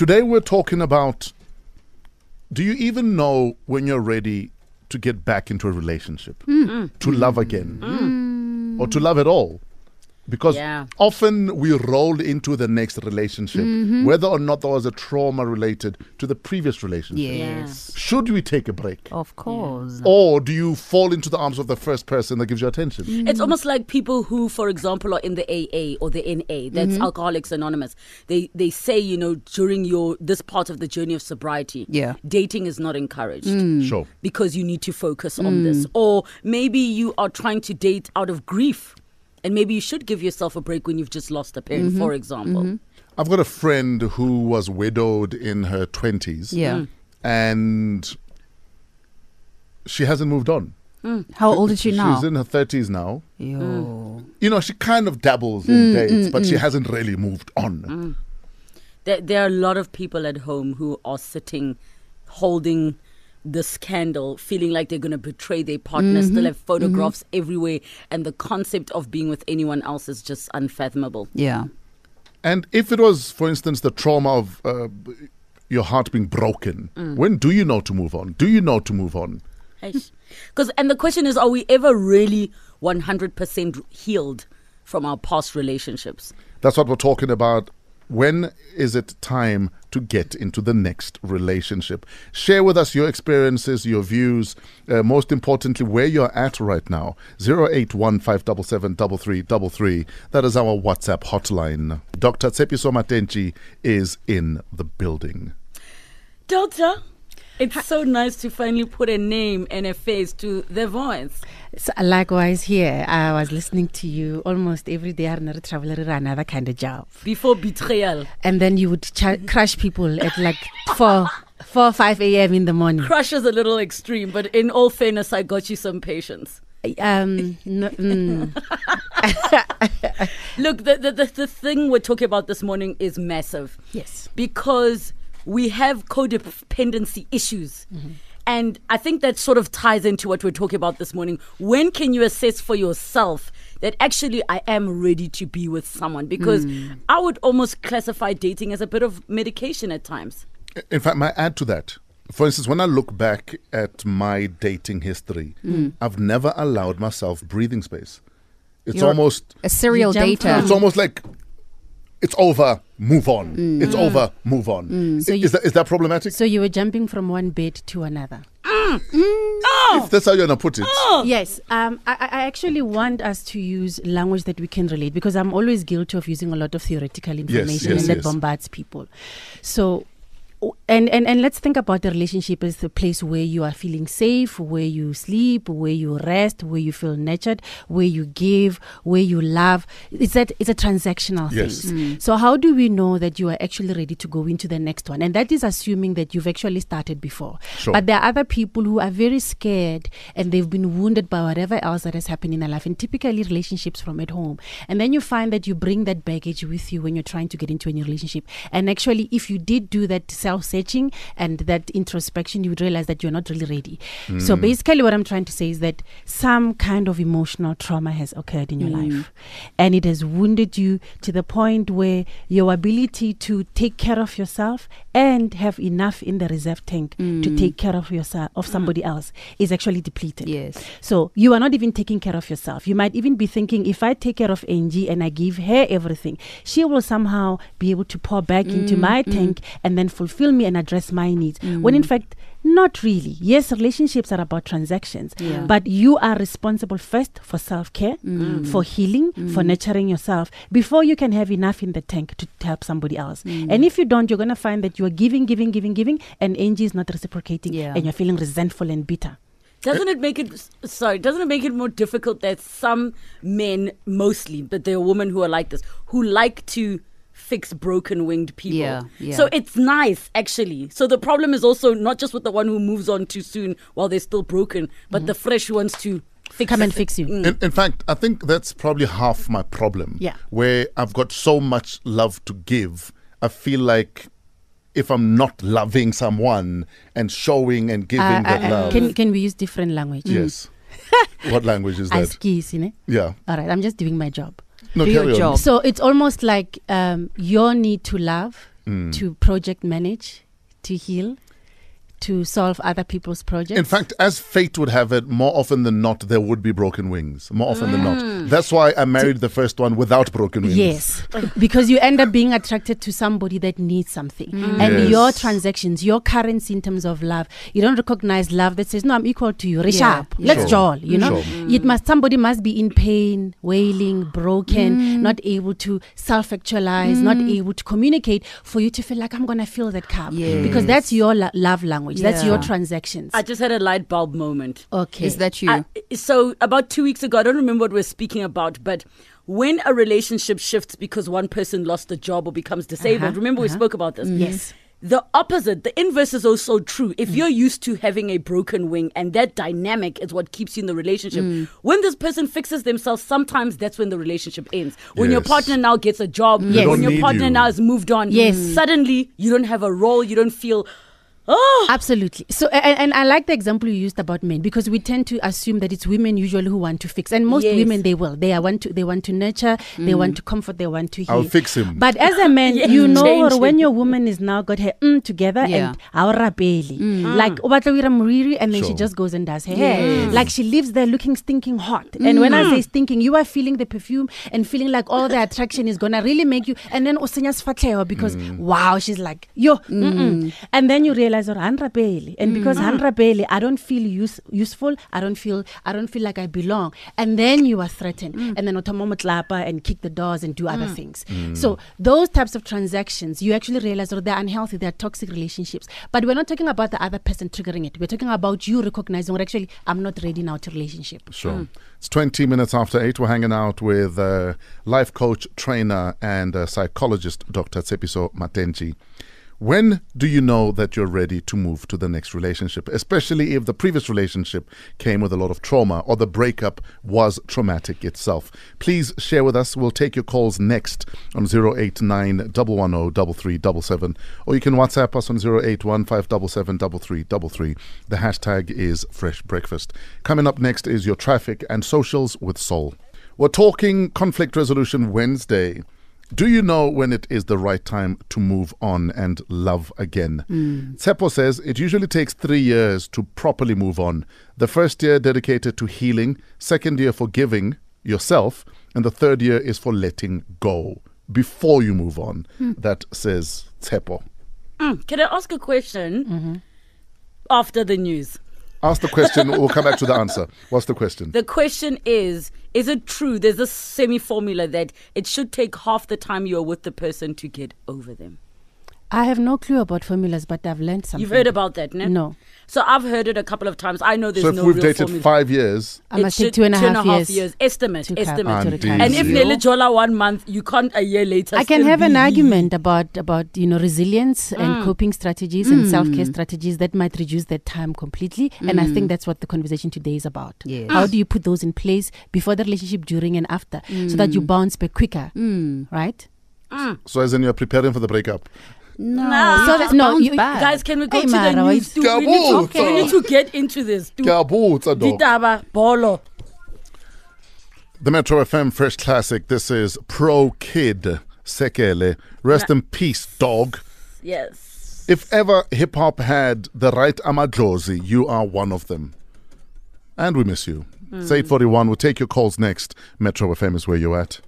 Today we're talking about do you even know when you're ready to get back into a relationship? Mm. To love again? Mm. Or to love at all? Because Yeah. often we roll into the next relationship, mm-hmm. whether or not there was a trauma related to the previous relationship. Yes. Should we take a break? Of course. Or do you fall into the arms of the first person that gives you attention? Mm-hmm. It's almost like people who, for example, are in the AA or the NA, that's Mm-hmm. Alcoholics Anonymous. They they say, you know, during your this part of the journey of sobriety, Yeah. dating is not encouraged. Mm. Sure. because you need to focus on mm. this. Or maybe you are trying to date out of grief. And maybe you should give yourself a break when you've just lost a parent, mm-hmm. for example. Mm-hmm. I've got a friend who was widowed in her 20s. Yeah. Mm. And she hasn't moved on. Mm. How old is she now? She's in her 30s now. Yo. Mm. You know, she kind of dabbles in dates, but she hasn't really moved on. There, there are a lot of people at home who are sitting holding the scandal, feeling like they're going to betray their partner, still mm-hmm. have photographs mm-hmm. everywhere. And the concept of being with anyone else is just unfathomable. Yeah. And if it was, for instance, the trauma of uh, your heart being broken, mm. when do you know to move on? Do you know to move on? Because, and the question is, are we ever really 100% healed from our past relationships? That's what we're talking about. When is it time to get into the next relationship? Share with us your experiences, your views, uh, most importantly, where you're at right now. 0815773333. That is our WhatsApp hotline. Dr. Tshepiso Matentjie is in the building. Doctor, it's so nice to finally put a name and a face to the voice. So likewise here, I was listening to you almost every day. Another traveler, another kind of job, Before betrayal, and then you would ch- crush people at like four, four, five a.m. in the morning. crush is a little extreme, but in all fairness, I got you some patience. Um, no, mm, Look, the, the, the, the thing we're talking about this morning is massive. yes, because we have codependency issues. And I think that sort of ties into what we're talking about this morning. When can you assess for yourself that actually I am ready to be with someone? Because hmm. I would almost classify dating as a bit of medication at times. In fact, may I add to that? For instance, when I look back at my dating history, hmm. I've never allowed myself breathing space. It's You're- almost A serial You dater. it's almost like it's over, move on. It's over, move on. Mm. So I- you- is that is that problematic? so you were jumping from one bed to another. if that's how you're gonna put it. Yes, um, I, I actually want us to use language that we can relate because I'm always guilty of using a lot of theoretical information yes, and that yes. bombards people. So, o- and, and, and let's think about the relationship as the place where you are feeling safe, where you sleep, where you rest, where you feel nurtured, where you give, where you love. It's that it's a transactional Yes. thing. So how do we know that you are actually ready to go into the next one? And that is assuming that you've actually started before. Sure. But there are other people who are very scared and they've been wounded by whatever else that has happened in their life, and typically relationships from at home. And then you find that you bring that baggage with you when you're trying to get into a new relationship. And actually, if you did do that self searching and that introspection, you would realize that you're not really ready. So hmm. basically, what I'm trying to say is that some kind of emotional trauma has occurred in your hmm. life, and it has wounded you to the point where your ability to take care of yourself and have enough in the reserve tank to hmm. take care of yourself of somebody else is actually depleted. Yes. So you are not even taking care of yourself. You might even be thinking, if I take care of Angie and I give her everything, she will somehow be able to pour back into my tank and then fulfill me and address my needs. Mm. When in fact, not really. Yes, relationships are about transactions, Yeah. but you are responsible first for self care, mm. mm. for healing, for nurturing yourself before you can have enough in the tank to help somebody else. And if you don't, you're going to find that you are giving, giving, giving, giving, and Angie is not reciprocating, Yeah. and you're feeling resentful and bitter. Doesn't it make it sorry? Doesn't it make it more difficult that some men, mostly, but there are women who are like this, who like to fix broken winged people. Yeah, yeah. So it's nice actually. So the problem is also not just with the one who moves on too soon while they're still broken, but the fresh ones to fix Come and fix you. In, in fact, I think that's probably half my problem. Yeah. Where I've got so much love to give, I feel like if I'm not loving someone and showing and giving Uh, that uh, love. Can can we use different language? yes. what language is that? Askis, you know? Yeah. All right, I'm just doing my job. No, Do your carry on. job. So it's almost like um, your need to love Mm. to project manage, to heal, to solve other people's projects. In fact, as fate would have it, more often than not, there would be broken wings. More often than not. Mm. That's why I married the first one without broken wings. Yes, because you end up being attracted to somebody that needs something. Mm. And Yes. your transactions, your currency in terms of love, you don't recognize love that says, No, I'm equal to you. Rishab, let's Sure. jol, you know? Sure. It mm. must somebody must be in pain, wailing, broken, not able to self actualize, not able to communicate for you to feel like I'm gonna fill that cup. Yes. Because that's your lo- love language. That's your transactions. I just had a light bulb moment. okay. Is that you? I- so about two weeks ago, I don't remember what we're speaking about, but when a relationship shifts because one person lost a job or becomes disabled, Uh-huh, remember we uh-huh. spoke about this. Yes. The opposite, the inverse is also true. If you're used to having a broken wing and that dynamic is what keeps you in the relationship, when this person fixes themselves, sometimes that's when the relationship ends. When your partner now gets a job, They don't when your partner you. now has moved on, Yes. suddenly you don't have a role, you don't feel, oh, Absolutely. So, and, and I like the example you used about men because we tend to assume that it's women usually who want to fix, and most Yes. women they will. They are want to they want to nurture, they want mm. to comfort, they want to heal. I'll fix him. But as a man, Yeah. you know, Change or when him. your woman is now got her mm together Yeah. and our rabeli, mm. like ah. o batla o and then she just goes and does her hair. Yes. Like she lives there looking stinking hot. And when I mm. say stinking, you are feeling the perfume and feeling like all the attraction is gonna really make you. And then osenya sfatlhego because wow, she's like yo, and then you realize or handrapeli, and because mm-hmm. handrapeli, I don't feel use, useful. I don't feel I don't feel like I belong. And then you are threatened, mm. and then otomomotlapa and kick the doors and do other mm. things. Mm. So those types of transactions, you actually realize or they're unhealthy, they're toxic relationships. But we're not talking about the other person triggering it. We're talking about you recognizing, or actually, I'm not ready now to relationship. Sure. It's 20 minutes after 8. We're hanging out with uh, life coach, trainer, and uh, psychologist Dr. Tshepiso Matentjie. When do you know that you're ready to move to the next relationship, especially if the previous relationship came with a lot of trauma or the breakup was traumatic itself? Please share with us. We'll take your calls next on 089 110 3377 or you can WhatsApp us on 081 577 The hashtag is Fresh Breakfast. Coming up next is your traffic and socials with Soul. We're talking Conflict Resolution Wednesday. Do you know when it is the right time to move on and love again? Tsepo says it usually takes three years to properly move on. The first year dedicated to healing, second year forgiving yourself, and the third year is for letting go before you move on. That says Tsepo. Mm, Can I ask a question Mm-hmm. after the news? Ask the question, we'll come back to the answer. What's the question? The question is Is it true there's a semi formula that it should take half the time you are with the person to get over them? I have no clue about formulas, but I've learned something. You've heard about that, no? No. So I've heard it a couple of times. I know there's so if no we've real dated formula. five years, I It must take should- two and a half years. Estimate, to estimate. to retire. And if Easy. Nele Jola one month, you can't a year later. I can still have an argument about about you know resilience Mm. and coping strategies and mm. self care strategies that might reduce that time completely. And I think mm. that's what the conversation today is about. Yes. How ah. do you put those in place before the relationship, during and after, so that you mm. bounce back quicker, Mm. right? Ah. so as in you're preparing for the breakup. No, Nah. you So just that- no, you- back. Guys, can we go Hey, to Mara, the why- news? too? We need, to, Kabutsa. we need to get into this. too. Kabutsa, dog. Ditaba, bolo. The Metro FM Fresh Classic. This is Pro Kid Sekele. Rest in peace, dog. Yes. If ever hip hop had the right Amadlozi, you are one of them. And we miss you. Hmm. It's 841. We'll take your calls next. Metro FM is where you're at.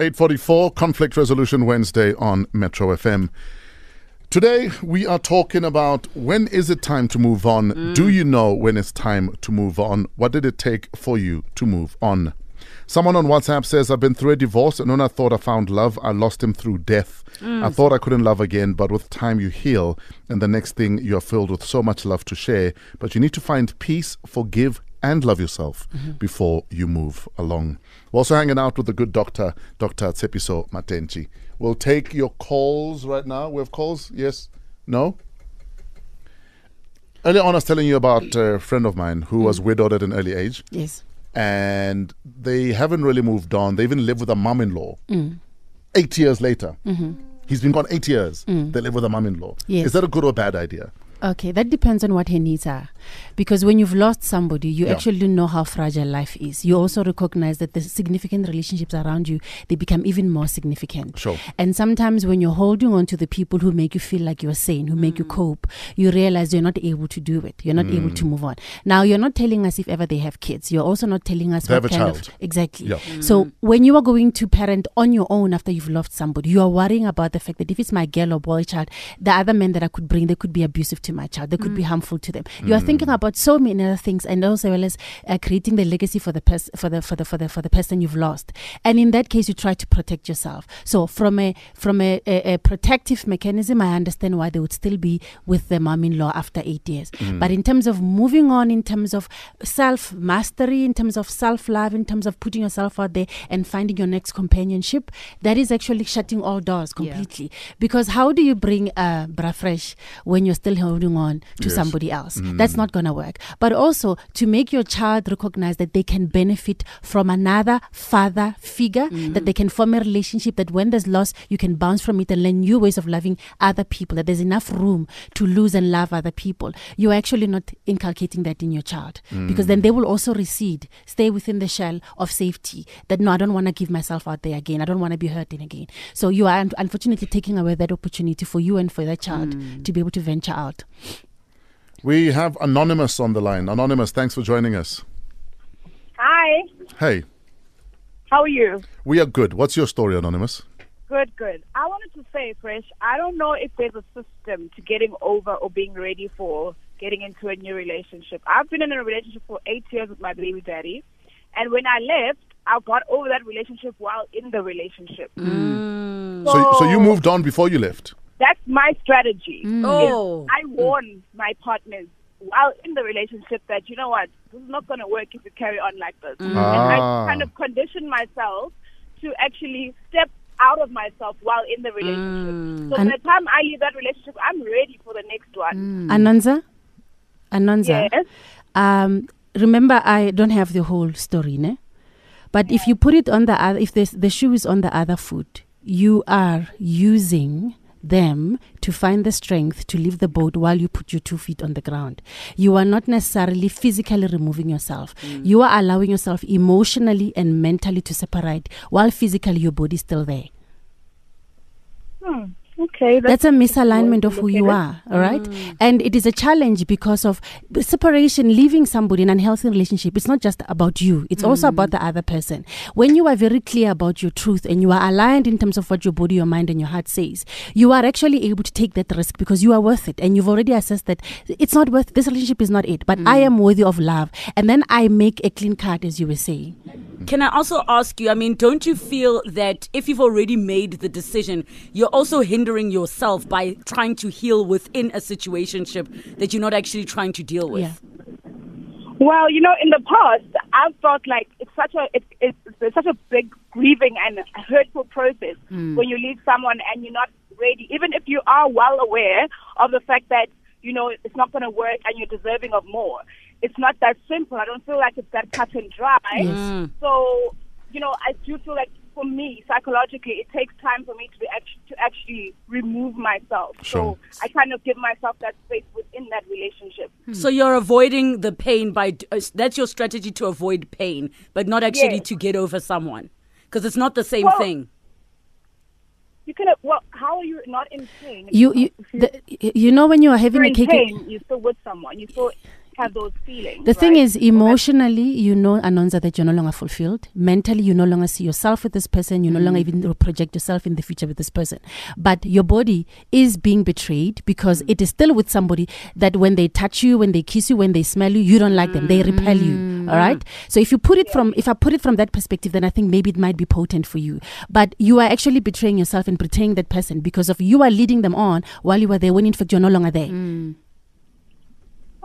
844 Conflict Resolution Wednesday on Metro FM. Today we are talking about when is it time to move on? Mm. Do you know when it's time to move on? What did it take for you to move on? Someone on WhatsApp says, I've been through a divorce and when I thought I found love, I lost him through death. I mm. thought I couldn't love again, but with time you heal, and the next thing you are filled with so much love to share. But you need to find peace, forgive, and love yourself mm-hmm. before you move along. We're also hanging out with the good doctor, Dr. Tshepiso Matentjie. We'll take your calls right now. We have calls? Yes? No? Earlier on, I was telling you about a friend of mine who was mm. widowed at an early age Yes. and they haven't really moved on. They even live with a mum in law. Mm. Eight years later. Mm-hmm. He's been gone eight years. Mm. They live with a mum in law. Yes. Is that a good or bad idea? Okay, that depends on what her needs are. Because when you've lost somebody, you Yeah. actually know how fragile life is. You also recognize that the significant relationships around you, they become even more significant. Sure. And sometimes when you're holding on to the people who make you feel like you're sane, who make you cope, you realize you're not able to do it. You're not able Mm. to move on. Now, you're not telling us if ever they have kids. You're also not telling us They what have a kind child. of exactly. Yeah. So when you are going to parent on your own after you've lost somebody, you are worrying about the fact that if it's my girl or boy child, the other men that I could bring, they could be abusive to my child. They could be harmful to them. You are thinking about so many other things, and also well as uh, creating the legacy for the pers- for the for the for the for the person you've lost. And in that case, you try to protect yourself. So from a from a, a, a protective mechanism, I understand why they would still be with the mom-in-law after eight years. But in terms of moving on, in terms of self mastery, in terms of self love, in terms of putting yourself out there and finding your next companionship, that is actually shutting all doors Yeah. completely. Because how do you bring uh, bra fresh when you're still holding on to Yes. somebody else? Mm. That's not going to work. But also to make your child recognize that they can benefit from another father figure, mm. that they can form a relationship, that when there's loss, you can bounce from it and learn new ways of loving other people, that there's enough room to lose and love other people. You're actually not inculcating that in your child because then mm. they will also recede, stay within the shell of safety that no, I don't want to give myself out there again. I don't want to be hurting again. So you are unfortunately taking away that opportunity for you and for that child to be able to venture out. We have Anonymous on the line. Anonymous, thanks for joining us. Hi, Hey, how are you? we are good. What's your story, Anonymous? Good, good. I wanted to say, Fresh, I don't know if there's a system to getting over or being ready for getting into a new relationship. I've been in a relationship for eight years with my baby daddy, and when I left, I got over that relationship while in the relationship. Mm. So, so you moved on before you left. That's my strategy. Oh. I warn my partners while in the relationship that you know what, this is not going to work if you carry on like this. And Ah. I kind of condition myself to actually step out of myself while in the relationship. So by the time I leave that relationship, I'm ready for the next one. Ananza? Ananza? Yes. Um, remember, I don't have the whole story, ne? But if you put it on the other, if the the shoe is on the other foot, you are using them to find the strength to leave the boat while you put your two feet on the ground. You are not necessarily physically removing yourself. You are allowing yourself emotionally and mentally to separate while physically your body is still there. Hmm. Okay. That's a misalignment of who you are, all right? Mm. And it is a challenge because of separation, leaving somebody in an unhealthy relationship. It's not just about you, it's also about the other person. When you are very clear about your truth and you are aligned in terms of what your body, your mind, and your heart says, you are actually able to take that risk because you are worth it. And you've already assessed that it's not worth this relationship is not it, but I mm. am worthy of love. And then I make a clean card, as you were saying. Can I also ask you? I mean, don't you feel that if you've already made the decision, you're also hindering yourself by trying to heal within a situationship that you're not actually trying to deal with? Yeah. Well, you know, in the past, I've felt like it's such a it, it's, it's such a big grieving and hurtful process hmm. when you leave someone and you're not ready, even if you are well aware of the fact that you know it's not going to work and you're deserving of more. It's not that simple. I don't feel like it's that cut and dry. Yes. Hmm. So, you know, I do feel like for me, psychologically, it takes time for me to be act- to actually remove myself. Sure. So I kind of give myself that space within that relationship. So you're avoiding the pain by uh, that's your strategy to avoid pain, but not actually Yes. to get over someone because it's not the same Well, thing. You can. Well, how are you not in pain? You, you, you- the, you know, when you are having you're a in pain, you're still with someone. You still have those feelings. The thing is, emotionally, you know, Anonza, that you're no longer fulfilled. Mentally, you no longer see yourself with this person. You no longer mm. even project yourself in the future with this person. But your body is being betrayed because mm. it is still with somebody that when they touch you, when they kiss you, when they smell you, you don't like them. They repel you. Mm. All right. So if you put it from, if I put it from that perspective, then I think maybe it might be potent for you. But you are actually betraying yourself and betraying that person because of you are leading them on while you were there when in fact you're no longer there.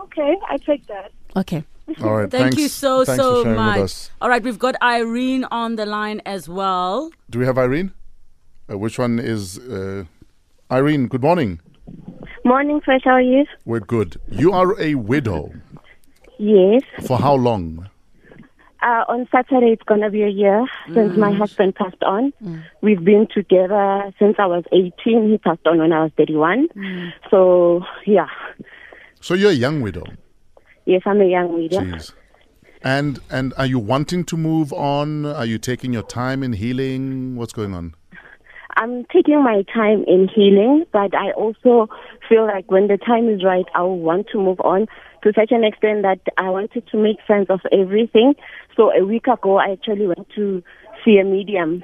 Okay, I take that. Okay. All right. Thank thanks, you so thanks so for much. with us. All right, we've got Irene on the line as well. Do we have Irene? Uh, which one is uh, Irene? Good morning. Morning, Fresh. How are you? We're good. You are a widow. Yes. For how long? Uh, on Saturday, it's going to be a year since my husband passed on. We've been together since I was 18. He passed on when I was 31. So, yeah. So you're a young widow. Yes, I'm a young widow. Jeez. And and are you wanting to move on? Are you taking your time in healing? What's going on? I'm taking my time in healing, but I also feel like when the time is right, I will want to move on to such an extent that I wanted to make sense of everything. So a week ago, I actually went to see a medium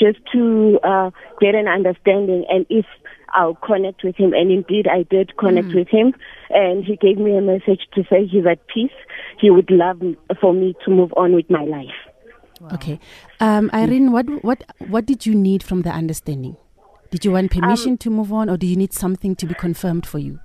just to uh, get an understanding and if I'll connect with him. And indeed, I did connect with him. And he gave me a message to say he's at peace. He would love for me to move on with my life. Okay. Um, Irene, what what what did you need from the understanding? Did you want permission to move on, or do you need something to be confirmed for you?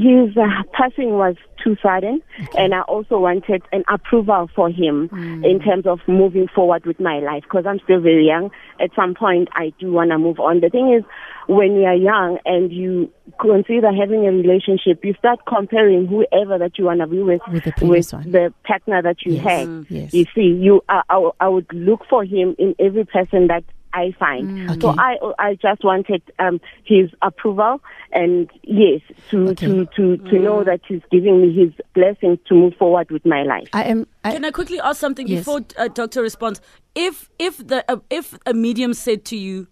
His uh, passing was too sudden, and I also wanted an approval for him in terms of moving forward with my life because I'm still very young. At some point, I do want to move on. The thing is, when you are young and you consider having a relationship, you start comparing whoever that you want to be with With the with the partner that you Yes. had. Mm. Yes. You see, you I, I would look for him in every person that I find. So Okay. I I just wanted um, his approval and yes to Okay. to to to know that he's giving me his blessing to move forward with my life. I am. I, Can I quickly ask something Yes. before uh, Doctor responds? If if the uh, if a medium said to you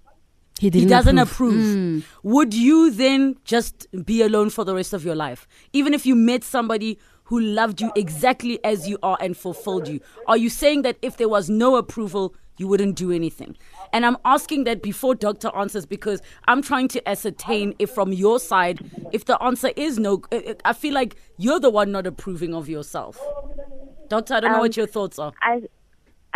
he he doesn't approve. approve, would you then just be alone for the rest of your life, even if you met somebody who loved you exactly as you are and fulfilled you? Are you saying that if there was no approval, you wouldn't do anything? And I'm asking that before Doctor answers because I'm trying to ascertain if from your side, if the answer is no, uh, uh, I feel like you're the one not approving of yourself. Doctor, I don't know what your thoughts are. I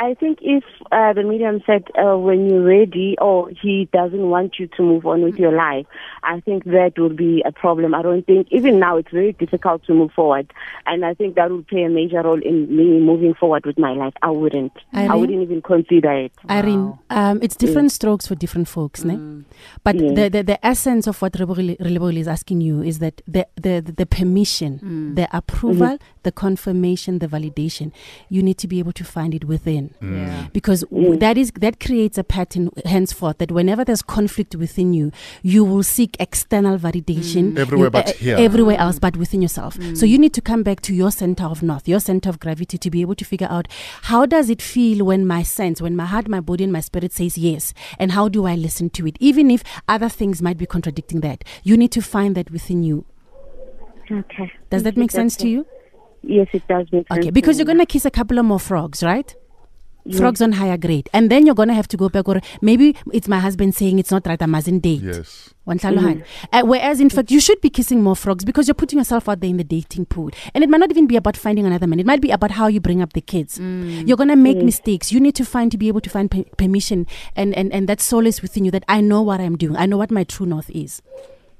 I think if uh, the medium said uh, when you're ready or he doesn't want you to move on with your life, I think that would be a problem. I don't think even now it's very difficult to move forward, and I think that would play a major role in me moving forward with my life. I wouldn't. I wouldn't even consider it. Irene, um, it's different strokes for different folks, ne? But Yeah. the, the the essence of what Relebole is asking you is that the the the, the permission, the approval, the confirmation, the validation, you need to be able to find it within, Yeah. because w mm. that is that creates a pattern henceforth that whenever there's conflict within you, you will seek external validation Everywhere you- but uh, here. everywhere else but within yourself. So you need to come back to your center of north, your center of gravity to be able to figure out how does it feel when my sense, when my heart, my body and my spirit says yes and how do I listen to it even if other things might be contradicting that. You need to find that within you. Okay. Does that make sense to you? Yes, it does make sense. Okay, because you're going to kiss a couple of more frogs, right? Frogs on higher grade. And then you're going to have to go back or maybe it's my husband saying it's not right, I mustn't date. Yes. Wanhlalohan. Uh, whereas, in fact, you should be kissing more frogs because you're putting yourself out there in the dating pool. And it might not even be about finding another man. It might be about how you bring up the kids. You're going to make mistakes. You need to find to be able to find per- permission and, and, and that solace within you that I know what I'm doing. I know what my true north is.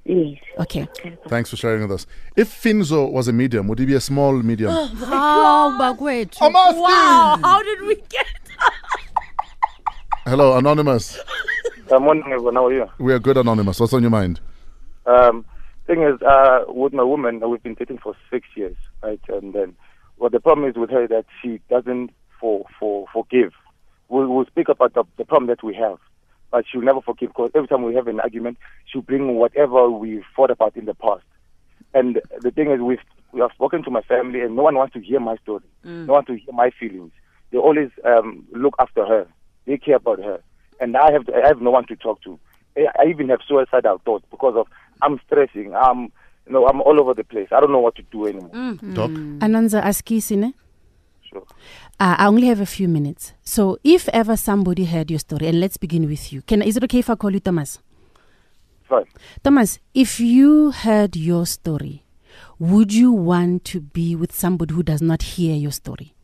Yes. Okay. Thanks for sharing with us. If Finzo was a medium, would he be a small medium? How bakwethu? I'm asking. Wow, how did we get? Hello, Anonymous. Uh, morning, everyone. How are you? We are good, Anonymous. What's on your mind? Um, thing is, uh, with my woman, uh, we've been dating for six years, right? And then, what the problem is with her that she doesn't for for forgive. We'll, we'll speak about the, the problem that we have, but she'll never forgive because every time we have an argument, she'll bring whatever we fought about in the past. And the thing is, we've we have spoken to my family, and no one wants to hear my story. No one to hear my feelings. They always um, look after her. They care about her, and I have I have no one to talk to. I I even have suicidal thoughts because of I'm stressing. I'm you know I'm all over the place. I don't know what to do anymore. Doc? Ananza Askisine. Sure. Uh, I only have a few minutes. So if ever somebody heard your story, and let's begin with you. Can is it okay if I call you Thomas? Fine. Thomas, if you heard your story, would you want to be with somebody who does not hear your story?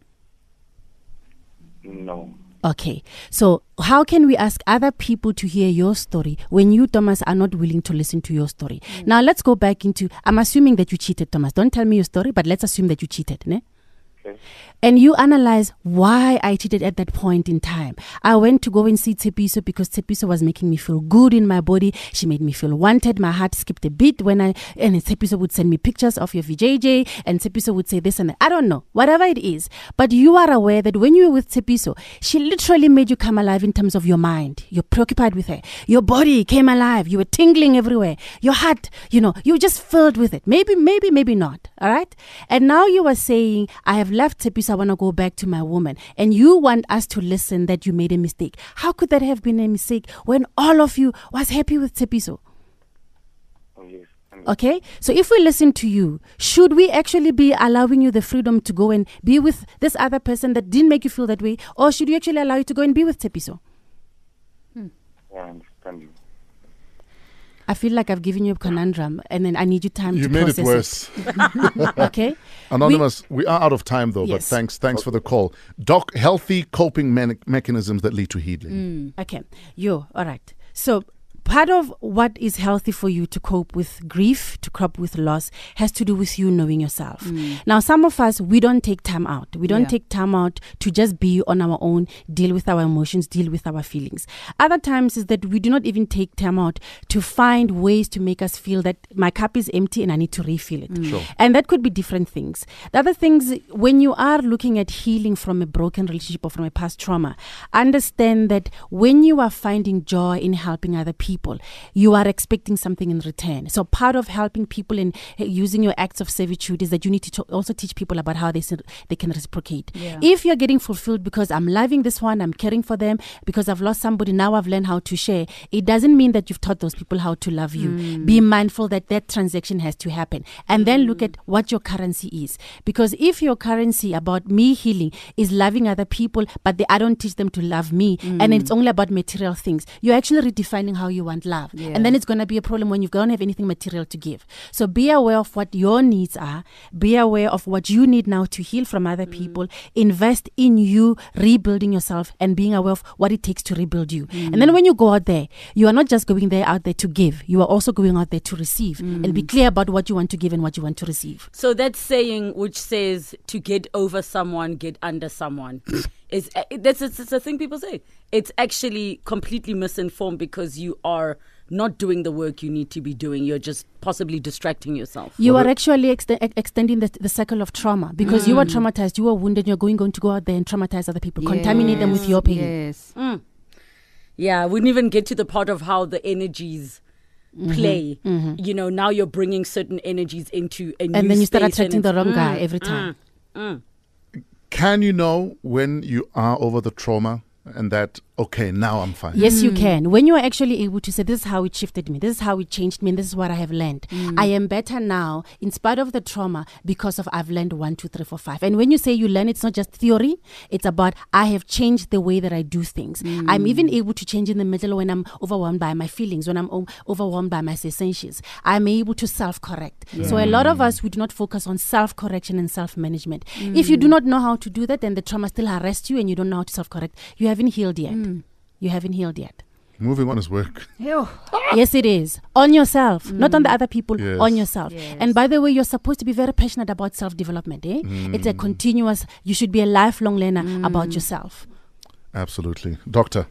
No. Okay. So, how can we ask other people to hear your story when you, Thomas, are not willing to listen to your story? Now, let's go back into. I'm assuming that you cheated, Thomas. Don't tell me your story, but let's assume that you cheated, ne? And you analyze why I cheated at that point in time. I went to go and see Tepiso because Tepiso was making me feel good in my body. She made me feel wanted. My heart skipped a beat when I and Tepiso would send me pictures of your VJJ and Tepiso would say this and that. I don't know, whatever it is. But you are aware that when you were with Tepiso, she literally made you come alive in terms of your mind. You're preoccupied with her. Your body came alive. You were tingling everywhere. Your heart, you know, you were just filled with it. Maybe, maybe, maybe not. All right. And now you are saying, I have left Tepiso. I want to go back to my woman. And you want us to listen that you made a mistake. How could that have been a mistake when all of you was happy with Tepiso? Oh, yes. Okay, so if we listen to you, should we actually be allowing you the freedom to go and be with this other person that didn't make you feel that way, or should we actually allow you to go and be with Tepiso? I understand you. I feel like I've given you a conundrum, and then I need you time You to made it worse. okay, Anonymous, we, are out of time though, but Yes. thanks thanks oh. for the call. Doc, healthy coping me- mechanisms that lead to healing. Mm, okay, yo, all right. So part of what is healthy for you to cope with grief, to cope with loss, has to do with you knowing yourself. Mm. Now, some of us, we don't take time out. We don't Yeah. take time out to just be on our own, deal with our emotions, deal with our feelings. Other times is that we do not even take time out to find ways to make us feel that my cup is empty and I need to refill it. Mm. Sure. And that could be different things. The other things, when you are looking at healing from a broken relationship or from a past trauma, understand that when you are finding joy in helping other people, you are expecting something in return. So part of helping people in uh, using your acts of servitude is that you need to also teach people about how they they can reciprocate. Yeah. If you're getting fulfilled because I'm loving this one, I'm caring for them, because I've lost somebody, now I've learned how to share. It doesn't mean that you've taught those people how to love you. Hmm. Be mindful that that transaction has to happen, and then look hmm. at what your currency is. Because if your currency about me healing is loving other people, but they, I don't teach them to love me, and hmm. it's only about material things, you're actually redefining how you want love, Yeah. and then it's going to be a problem when you don't have anything material to give. So be aware of what your needs are. Be aware of what you need now to heal from other mm. people. Invest in you rebuilding yourself and being aware of what it takes to rebuild you. And then mm. when you go out there, you are not just going there out there to give. You are also going out there to receive and be mm. clear about what you want to give and what you want to receive. So that saying, which says to get over someone, get under someone, is uh, that's it's, it's a thing people say. It's actually completely misinformed because you are not doing the work you need to be doing. You're just possibly distracting yourself. You Well, are actually ex- extending the, the cycle of trauma because you are traumatized, you are wounded, you're going, going to go out there and traumatize other people, contaminate them with your pain. Yes. Yeah, we didn't even get to the part of how the energies Mm-hmm. play. You know, now you're bringing certain energies into a new And then you start attracting the it's- wrong guy Mm, every time. Can you know when you are over the trauma and that okay, now I'm fine? Yes, you mm. can. When you are actually able to say, This is how it shifted me, this is how it changed me, and this is what I have learned. Mm. I am better now in spite of the trauma because of I've learned one, two, three, four, five. And when you say you learn, it's not just theory, it's about I have changed the way that I do things. I'm mm. even able to change in the middle when I'm overwhelmed by my feelings, when I'm o- overwhelmed by my sensations. I'm able to self correct. So a lot of us, we do not focus on self correction and self management. If you do not know how to do that, then the trauma still arrests you and you don't know how to self correct. You haven't healed yet. You haven't healed yet. Moving on is work. Yes, it is. On yourself, not on the other people, Yes. on yourself. Yes. And by the way, you're supposed to be very passionate about self development. Eh? It's a continuous, you should be a lifelong learner about yourself. Absolutely. Doctor,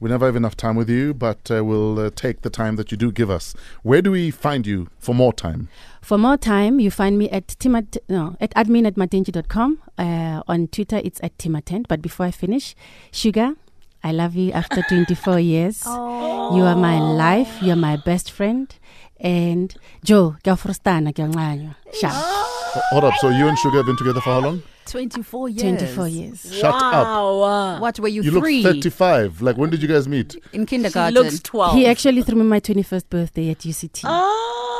we never have enough time with you, but uh, we'll uh, take the time that you do give us. Where do we find you for more time? For more time, you find me at timat no at admin at matenji.com. Uh, on Twitter, it's at timatent. But before I finish, Sugar, I love you after 24 years. You are my life. You are my best friend. And Joe, ngiyafrustana ngiyancanywa. Sha. Ho- Hold up. So you and Sugar have been together for how long? 24 years. 24 years. Shut up. Wow. What were you, You three? look 35. Like, when did you guys meet? In He kindergarten. looks 12. He actually threw me my 21st birthday at UCT. Ah.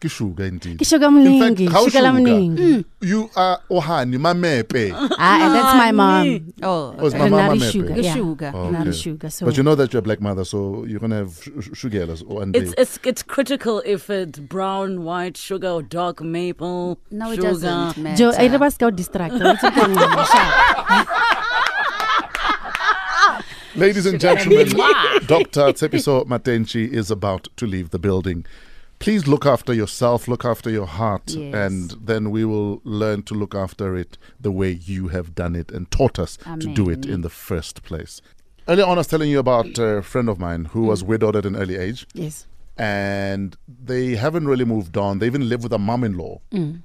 Kishuga, indeed. Kishuga In fact, mningi, how sugar la sugar? mningi. Mm. You are Ohani, Mamepe. Ah, and that's my ah, mom. Oh, oh, it's okay. my mama Renari Mepe. sugar. The yeah. sugar. Oh, Renari okay. sugar. So But you know that you're a black mother, so you're going to have sh- sh- sugarless one day. It's, it's it's critical if it's brown, white sugar or dark maple. No, it sugar. doesn't matter. Joe, I never scout distract. It's okay, Ncane, sharp. Ladies and gentlemen, Dr. Tshepiso Matentjie is about to leave the building. Please look after yourself, look after your heart, Yes. and then we will learn to look after it the way you have done it and taught us to do it in the first place. Earlier on, I was telling you about a friend of mine who was widowed at an early age, Yes. and they haven't really moved on. They even live with a mum in law. Mm.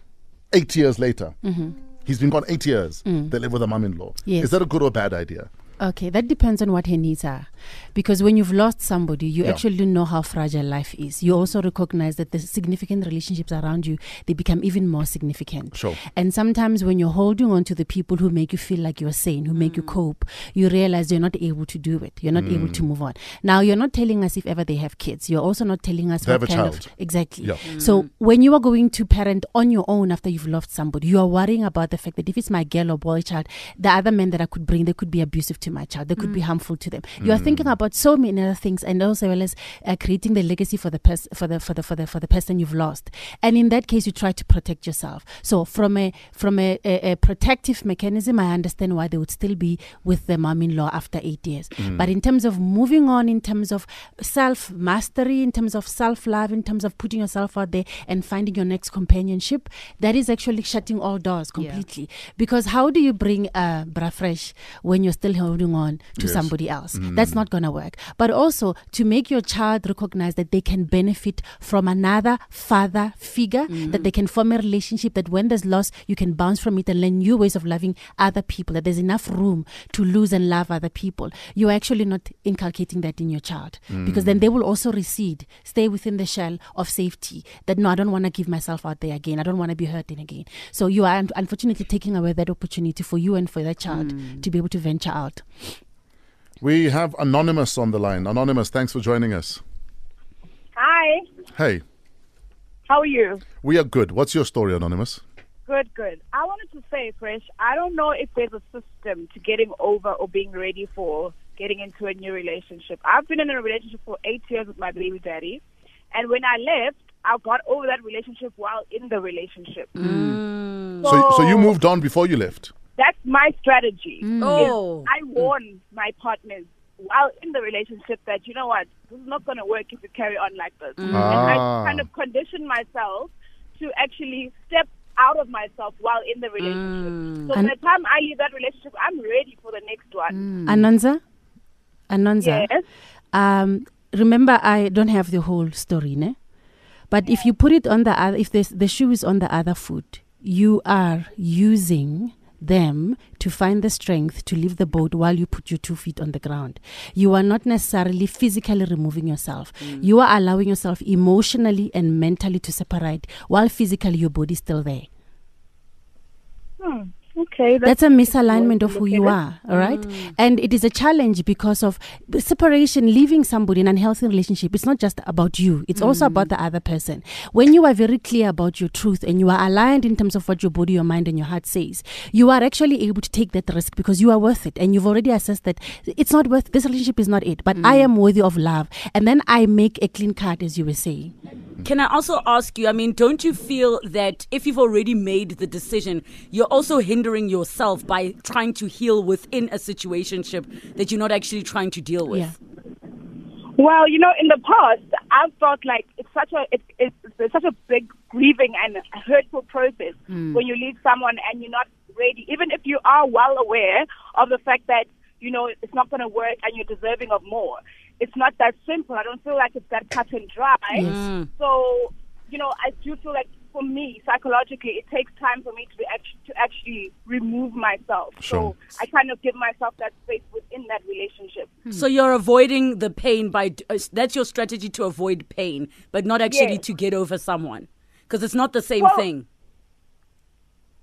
Eight years later. Mm-hmm. He's been gone eight years. Mm. They live with a mum in law. Yes. Is that a good or bad idea? Okay, that depends on what her needs are. Because when you've lost somebody, you Yeah. actually know how fragile life is. You also recognize that the significant relationships around you, they become even more significant. Sure. And sometimes when you're holding on to the people who make you feel like you're sane, who make you mm. cope, you realize you're not able to do it. You're not able to mm. move on. Now, you're not telling us if ever they have kids. You're also not telling us They what have a kind child. of exactly. Yeah. So mm. when you are going to parent on your own after you've lost somebody, you are worrying about the fact that if it's my girl or boy child, the other men that I could bring, they could be abusive to my child. They could be harmful to them. You are thinking about so many other things, and also well as uh, creating the legacy for the pers- for the for the for the for the person you've lost. And in that case, you try to protect yourself. So from a from a, a, a protective mechanism, I understand why they would still be with the mom-in-law after eight years. But in terms of moving on, in terms of self mastery, in terms of self love, in terms of putting yourself out there and finding your next companionship, that is actually shutting all doors Yeah. completely. Because how do you bring uh, bra fresh when you're still holding on to Yes. somebody else? Mm. That's not going to work. But also to make your child recognize that they can benefit from another father figure, mm. that they can form a relationship, that when there's loss, you can bounce from it and learn new ways of loving other people, that there's enough room to lose and love other people. You're actually not inculcating that in your child mm. because then they will also recede, stay within the shell of safety that no, I don't want to give myself out there again. I don't want to be hurting again. So you are unfortunately taking away that opportunity for you and for that child to be able to venture out. We have Anonymous on the line. Anonymous, thanks for joining us. Hi, Hey, how are you? we are good. What's your story, Anonymous? Good, good. I wanted to say, Fresh, I don't know if there's a system to getting over or being ready for getting into a new relationship. I've been in a relationship for eight years with my baby daddy, and when I left, I got over that relationship while in the relationship. Mm. So, so you moved on before you left. That's my strategy. is Oh. I warn my partners while in the relationship that you know what, this is not going to work if we carry on like this. And Ah. I kind of condition myself to actually step out of myself while in the relationship. So by the time I leave that relationship, I'm ready for the next one. Anonza? Anonza? Yes. Um, remember, I don't have the whole story, ne? But if you put it on the other, if the the shoe is on the other foot, you are using them to find the strength to leave the boat while you put your two feet on the ground. You are not necessarily physically removing yourself. You are allowing yourself emotionally and mentally to separate while physically your body is still there. Hmm. Okay. That's a misalignment of who you at it. are, all right? And it is a challenge because of the separation, leaving somebody in an unhealthy relationship. It's not just about you, it's also about the other person. When you are very clear about your truth and you are aligned in terms of what your body, your mind, and your heart says, you are actually able to take that risk because you are worth it. And you've already assessed that it's not worth this relationship is not it, but I am worthy of love. And then I make a clean card, as you were saying. Can I also ask you? I mean, don't you feel that if you've already made the decision, you're also hindering yourself by trying to heal within a situationship that you're not actually trying to deal with? Yeah. Well, you know, in the past, I've felt like it's such a it, it's, it's such a big grieving and hurtful process hmm. when you leave someone and you're not ready, even if you are well aware of the fact that you know it's not going to work and you're deserving of more. It's not that simple. I don't feel like it's that cut and dry. Hmm. So, you know, I do feel like for me, psychologically, it takes time for me to be act- to actually remove myself. Sure. So I kind of give myself that space within that relationship. So you're avoiding the pain by uh, that's your strategy to avoid pain, but not actually Yes. to get over someone because it's not the same Well, thing.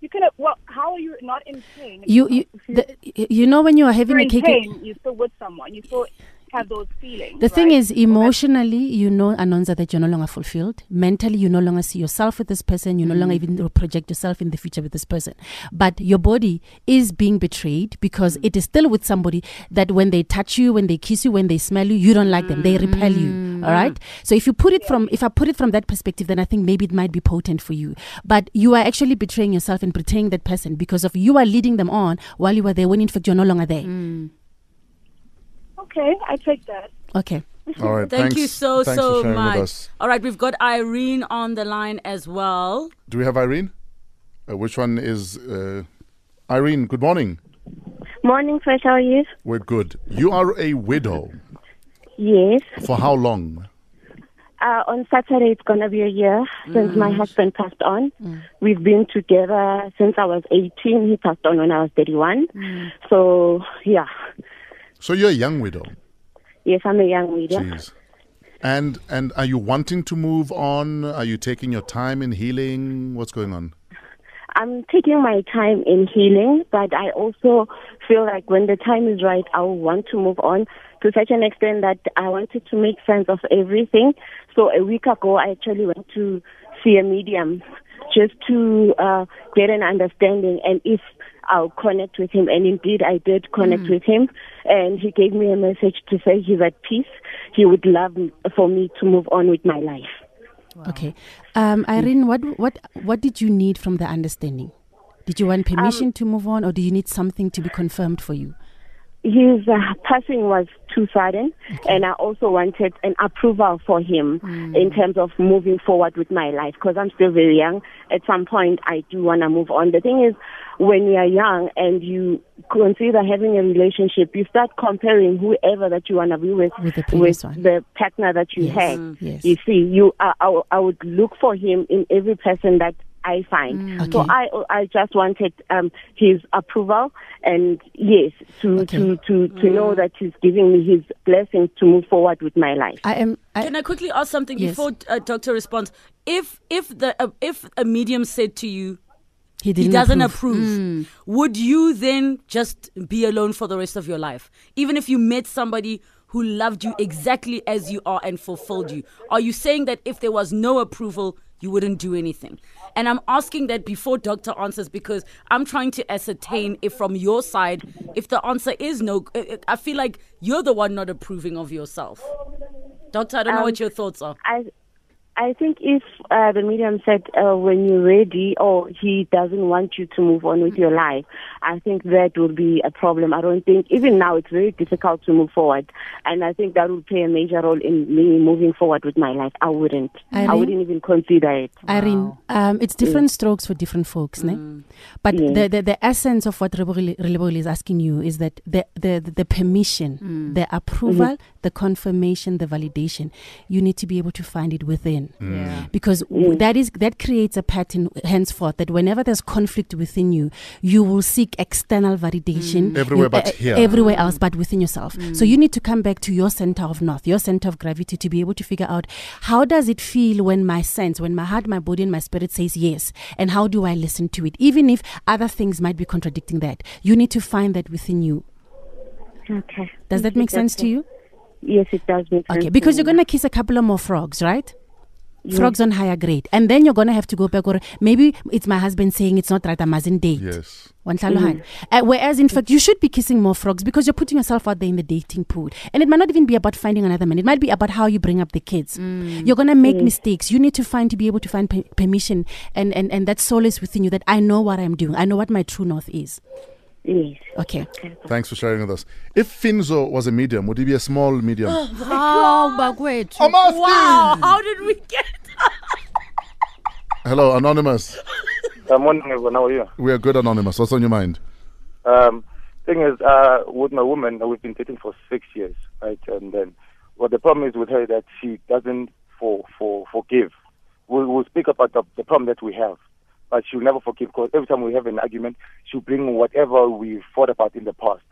You can. Well, how are you not in pain? You, you, the, you know, when you are having you're a in cake. pain, you're still with someone. You still have those feelings. The thing right? is, emotionally, you know, Anonza, that you're no longer fulfilled. Mentally, you no longer see yourself with this person. You no longer mm. even project yourself in the future with this person. But your body is being betrayed because mm. it is still with somebody that when they touch you, when they kiss you, when they smell you, you don't like them. They repel you. Mm. All right. So if you put it from, if I put it from that perspective, then I think maybe it might be potent for you. But you are actually betraying yourself and betraying that person because of you are leading them on while you were there when in fact you're no longer there. Okay, I take that. Okay. All right. Thank thanks, you so, thanks so much. All right, we've got Irene on the line as well. Do we have Irene? Uh, which one is uh, Irene? Good morning. Morning, Fresh. How are you? We're good. You are a widow. Yes. For how long? Uh, on Saturday, it's going to be a year since my husband passed on. We've been together since I was 18. He passed on when I was 31. So, yeah. So you're a young widow. Yes, I'm a young widow. Jeez. And and are you wanting to move on? Are you taking your time in healing? What's going on? I'm taking my time in healing, but I also feel like when the time is right, I will want to move on to such an extent that I wanted to make sense of everything. So a week ago, I actually went to see a medium just to uh, get an understanding and if I'll connect with him. And indeed, I did connect with him, and he gave me a message to say he's at peace. He would love for me to move on with my life. Okay. Um, Irene, what what what did you need from the understanding? Did you want permission to move on, or do you need something to be confirmed for you? His uh, passing was too sudden, and I also wanted an approval for him in terms of moving forward with my life because I'm still very young. At some point, I do want to move on. The thing is, when you are young and you consider having a relationship, you start comparing whoever that you want to be with With the one. the partner that you Yes. had. Mm. Yes. You see, you I, I, I would look for him in every person that I find. So Okay. I I just wanted um, his approval and yes to Okay. to to to know that he's giving me his blessing to move forward with my life. I am. I, Can I quickly ask something Yes. before uh, doctor responds? If if the uh, if a medium said to you he he doesn't approve. approve, would you then just be alone for the rest of your life, even if you met somebody who loved you exactly as you are and fulfilled you? Are you saying that if there was no approval, you wouldn't do anything? And I'm asking that before doctor answers because I'm trying to ascertain if from your side, if the answer is no, I feel like you're the one not approving of yourself. Doctor, I don't know Um, what your thoughts are. I I think if uh, the medium said uh, when you're ready or he doesn't want you to move on with your life, I think that would be a problem. I don't think even now it's very difficult to move forward, and I think that would play a major role in me moving forward with my life. I wouldn't. I wouldn't even consider it. Irene, um, it's different strokes for different folks, ne? But Yeah. the, the the essence of what Relebogile Relebogile is asking you is that the the the, the permission, the approval, the confirmation, the validation, you need to be able to find it within. Mm. Yeah. because w that is that creates a pattern henceforth that whenever there's conflict within you you will seek external validation mm. Everywhere you- but uh, here. everywhere else mm. but within yourself. So you need to come back to your center of north your center of gravity to be able to figure out how does it feel when my sense when my heart my body and my spirit says yes? And how do i listen to it? Even if other things might be contradicting that you need to find that within you. Okay. does that make sense to you Yes, it does make sense. Okay, because you're gonna kiss a couple of more frogs, right? Frogs on higher grade, and then you're gonna have to go back. Or maybe it's my husband saying it's not right. I mustn't date. Yes. Wanhlalohan. Uh, whereas, in fact, you should be kissing more frogs because you're putting yourself out there in the dating pool. And it might not even be about finding another man. It might be about how you bring up the kids. You're going to make mistakes. You need to find to be able to find pe- permission and, and, and that solace within you that I know what I'm doing. I know what my true north is. Yes. Okay. Thanks for sharing with us. If Finzo was a medium, would he be a small medium? How bakwethu? I'm asking. Wow, how did we get? Hello, Anonymous. Uh, morning, everyone. How are you? We are good, Anonymous. What's on your mind? Um, thing is, uh, with my woman, we've been dating for six years, right? And then, well, the problem is with her that she doesn't for for forgive. We'll, we'll speak about the, the problem that we have, but she'll never forgive because every time we have an argument, she'll bring whatever we fought about in the past.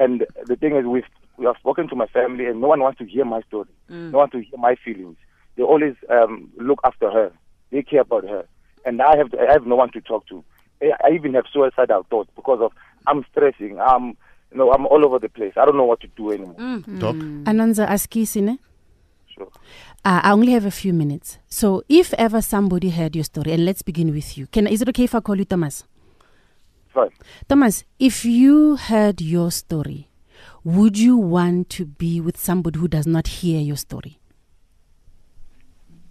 And the thing is, we've we have spoken to my family, and no one wants to hear my story. No one wants to hear my feelings. They always um, look after her. They care about her, and I have to, I have no one to talk to. I I even have suicidal thoughts because of I'm stressing. I'm you know I'm all over the place. I don't know what to do anymore. Doc? Ananza Askisine. Sure. Uh, I only have a few minutes. So if ever somebody heard your story, and let's begin with you. Can is it okay if I call you Thomas? Fine. Thomas, if you heard your story, would you want to be with somebody who does not hear your story?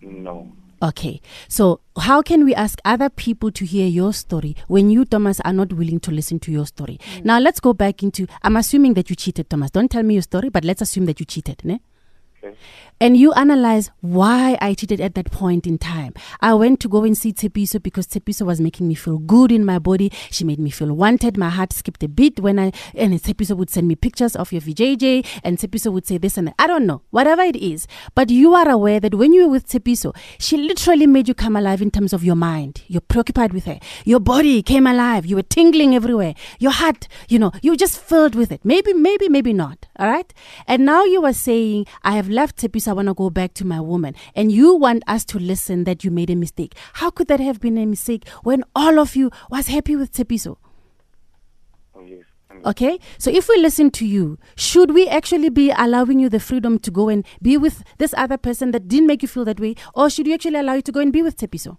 No. Okay. So how can we ask other people to hear your story when you, Thomas, are not willing to listen to your story? Now let's go back into I'm assuming that you cheated, Thomas. Don't tell me your story, but let's assume that you cheated, ne? And you analyze why I cheated at that point in time. I went to go and see Tshepiso because Tshepiso was making me feel good in my body. She made me feel wanted. My heart skipped a beat when I and Tshepiso would send me pictures of your VJJ and Tshepiso would say this and that. I don't know, whatever it is. But you are aware that when you were with Tshepiso, she literally made you come alive in terms of your mind. You're preoccupied with her. Your body came alive. You were tingling everywhere. Your heart, you know, you were just filled with it. Maybe, maybe, maybe not. All right. And now you are saying, I have left Tshepiso. I want to go back to my woman. And you want us to listen that you made a mistake. How could that have been a mistake when all of you was happy with Tshepiso? Oh, yes. Okay, so if we listen to you, should we actually be allowing you the freedom to go and be with this other person that didn't make you feel that way, or should we actually allow you to go and be with Tshepiso?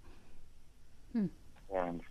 Understand you.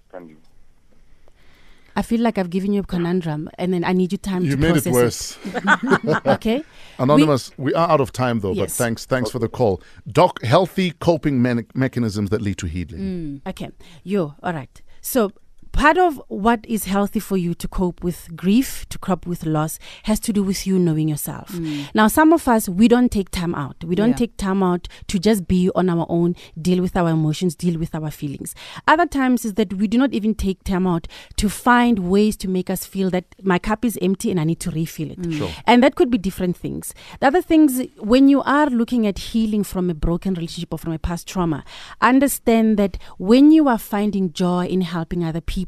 I feel like I've given you a conundrum, and then I need you time You to made it worse. okay, Anonymous, we, are out of time though, but thanks thanks for the call. Doc, healthy coping me- mechanisms that lead to healing. Mm, okay, yo, all right. So part of what is healthy for you to cope with grief, to cope with loss, has to do with you knowing yourself. Mm. Now, some of us, we don't take time out. We don't Yeah. take time out to just be on our own, deal with our emotions, deal with our feelings. Other times is that we do not even take time out to find ways to make us feel that my cup is empty and I need to refill it. Mm. Sure. And that could be different things. The other things, when you are looking at healing from a broken relationship or from a past trauma, understand that when you are finding joy in helping other people,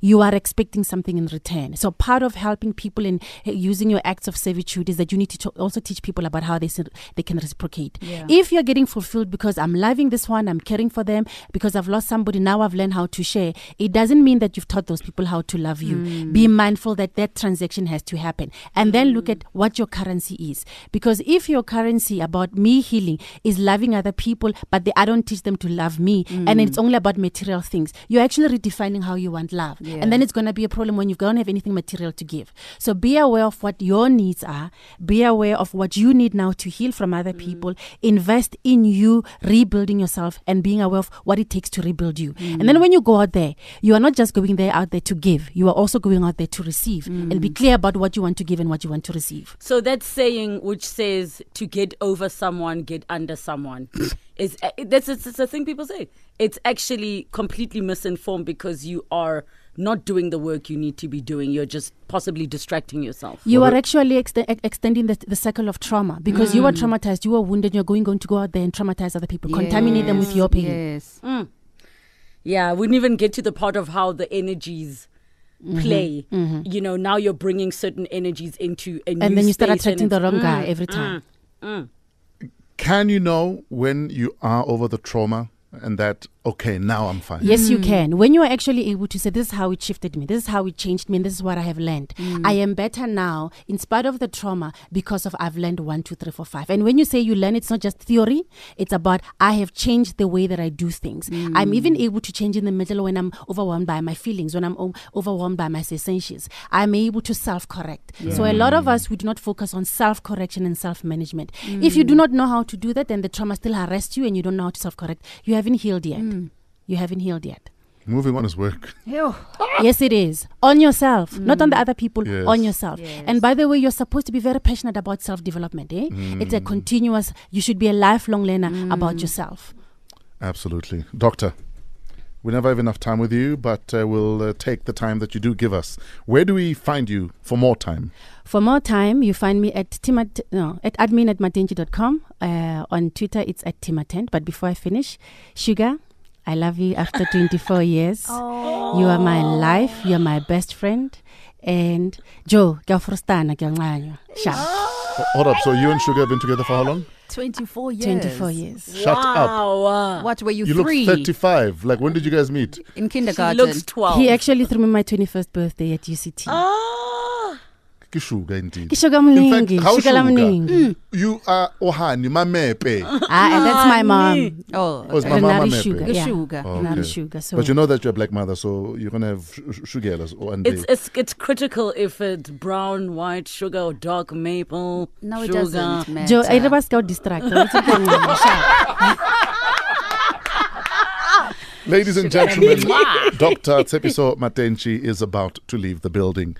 you are expecting something in return. So part of helping people in uh, using your acts of servitude is that you need to also teach people about how they they can reciprocate. Yeah. If you're getting fulfilled because I'm loving this one, I'm caring for them, because I've lost somebody, now I've learned how to share, it doesn't mean that you've taught those people how to love you. Hmm. Be mindful that that transaction has to happen. And then look hmm. at what your currency is. Because if your currency about me healing is loving other people, but they, I don't teach them to love me, and hmm. it's only about material things, you're actually redefining how you want love. Yeah. And then it's going to be a problem when you don't have anything material to give. So be aware of what your needs are. Be aware of what you need now to heal from other mm. people. Invest in you rebuilding yourself and being aware of what it takes to rebuild you. And then mm. when you go out there, you are not just going there out there to give. You are also going out there to receive and be mm. clear about what you want to give and what you want to receive. So that saying which says to get over someone, get under someone, is uh, that's it's, it's a thing people say. It's actually completely misinformed because you are not doing the work you need to be doing. You're just possibly distracting yourself. You Well, are the- actually ex- extending the, the circle of trauma because you are traumatized, you are wounded, you're going, going to go out there and traumatize other people, contaminate them with your pain. Yes. Yeah, we didn't even get to the part of how the energies Mm-hmm. play. You know, now you're bringing certain energies into a new And then you start attracting the it's- wrong guy Mm, every time. Can you know when you are over the trauma and that okay, now I'm fine? Yes, you hmm. can. When you are actually able to say, This is how it shifted me, this is how it changed me, and this is what I have learned. Hmm. I am better now in spite of the trauma because of I've learned one, two, three, four, five. And when you say you learn, it's not just theory, it's about I have changed the way that I do things. I'm even hmm. able to change in the middle when I'm overwhelmed by my feelings, when I'm o- overwhelmed by my sensations. I'm able to self correct. So a lot of us, we do not focus on self correction and self management. If you do not know how to do that, then the trauma still arrests you and you don't know how to self correct. You haven't healed yet. You haven't healed yet. Moving on is work. yes, it is. On yourself, not on the other people, Yes. on yourself. Yes. And by the way, you're supposed to be very passionate about self development. Eh? It's a continuous, you should be a lifelong learner about yourself. Absolutely. Doctor, we never have enough time with you, but uh, we'll uh, take the time that you do give us. Where do we find you for more time? For more time, you find me at timat no at admin at matentjie.com. Uh, on Twitter, it's at timatent. But before I finish, Sugar, I love you after 24 years. You are my life. You're my best friend. And Joe, Gafrostana, Sharp. Ho- Hold up. So you and Sugar have been together for how long? 24 years. 24 years. Shut up. What were you, You three? look 35. Like, when did you guys meet? In She kindergarten. looks 12. He actually threw me my 21st birthday at UCT. Ah. Ke Sugar, indeed. Kishoga In fact, mningi, how sugar la Sugar? mningi. You are Ohani, Mamepe. Ah, and that's my mom. oh, Oh, it's okay. my mama Renari Mepe. sugar. The Yeah. sugar. Oh, okay. sugar. So But you know that you're a black mother, so you're going to have sugar sh- sugarless or and It's, it's it's critical if it's brown, white sugar or dark maple. No, it sugar. doesn't matter. Joe, I never scout distract. Let's take one Ladies and gentlemen, Dr. Tshepiso Matentjie is about to leave the building.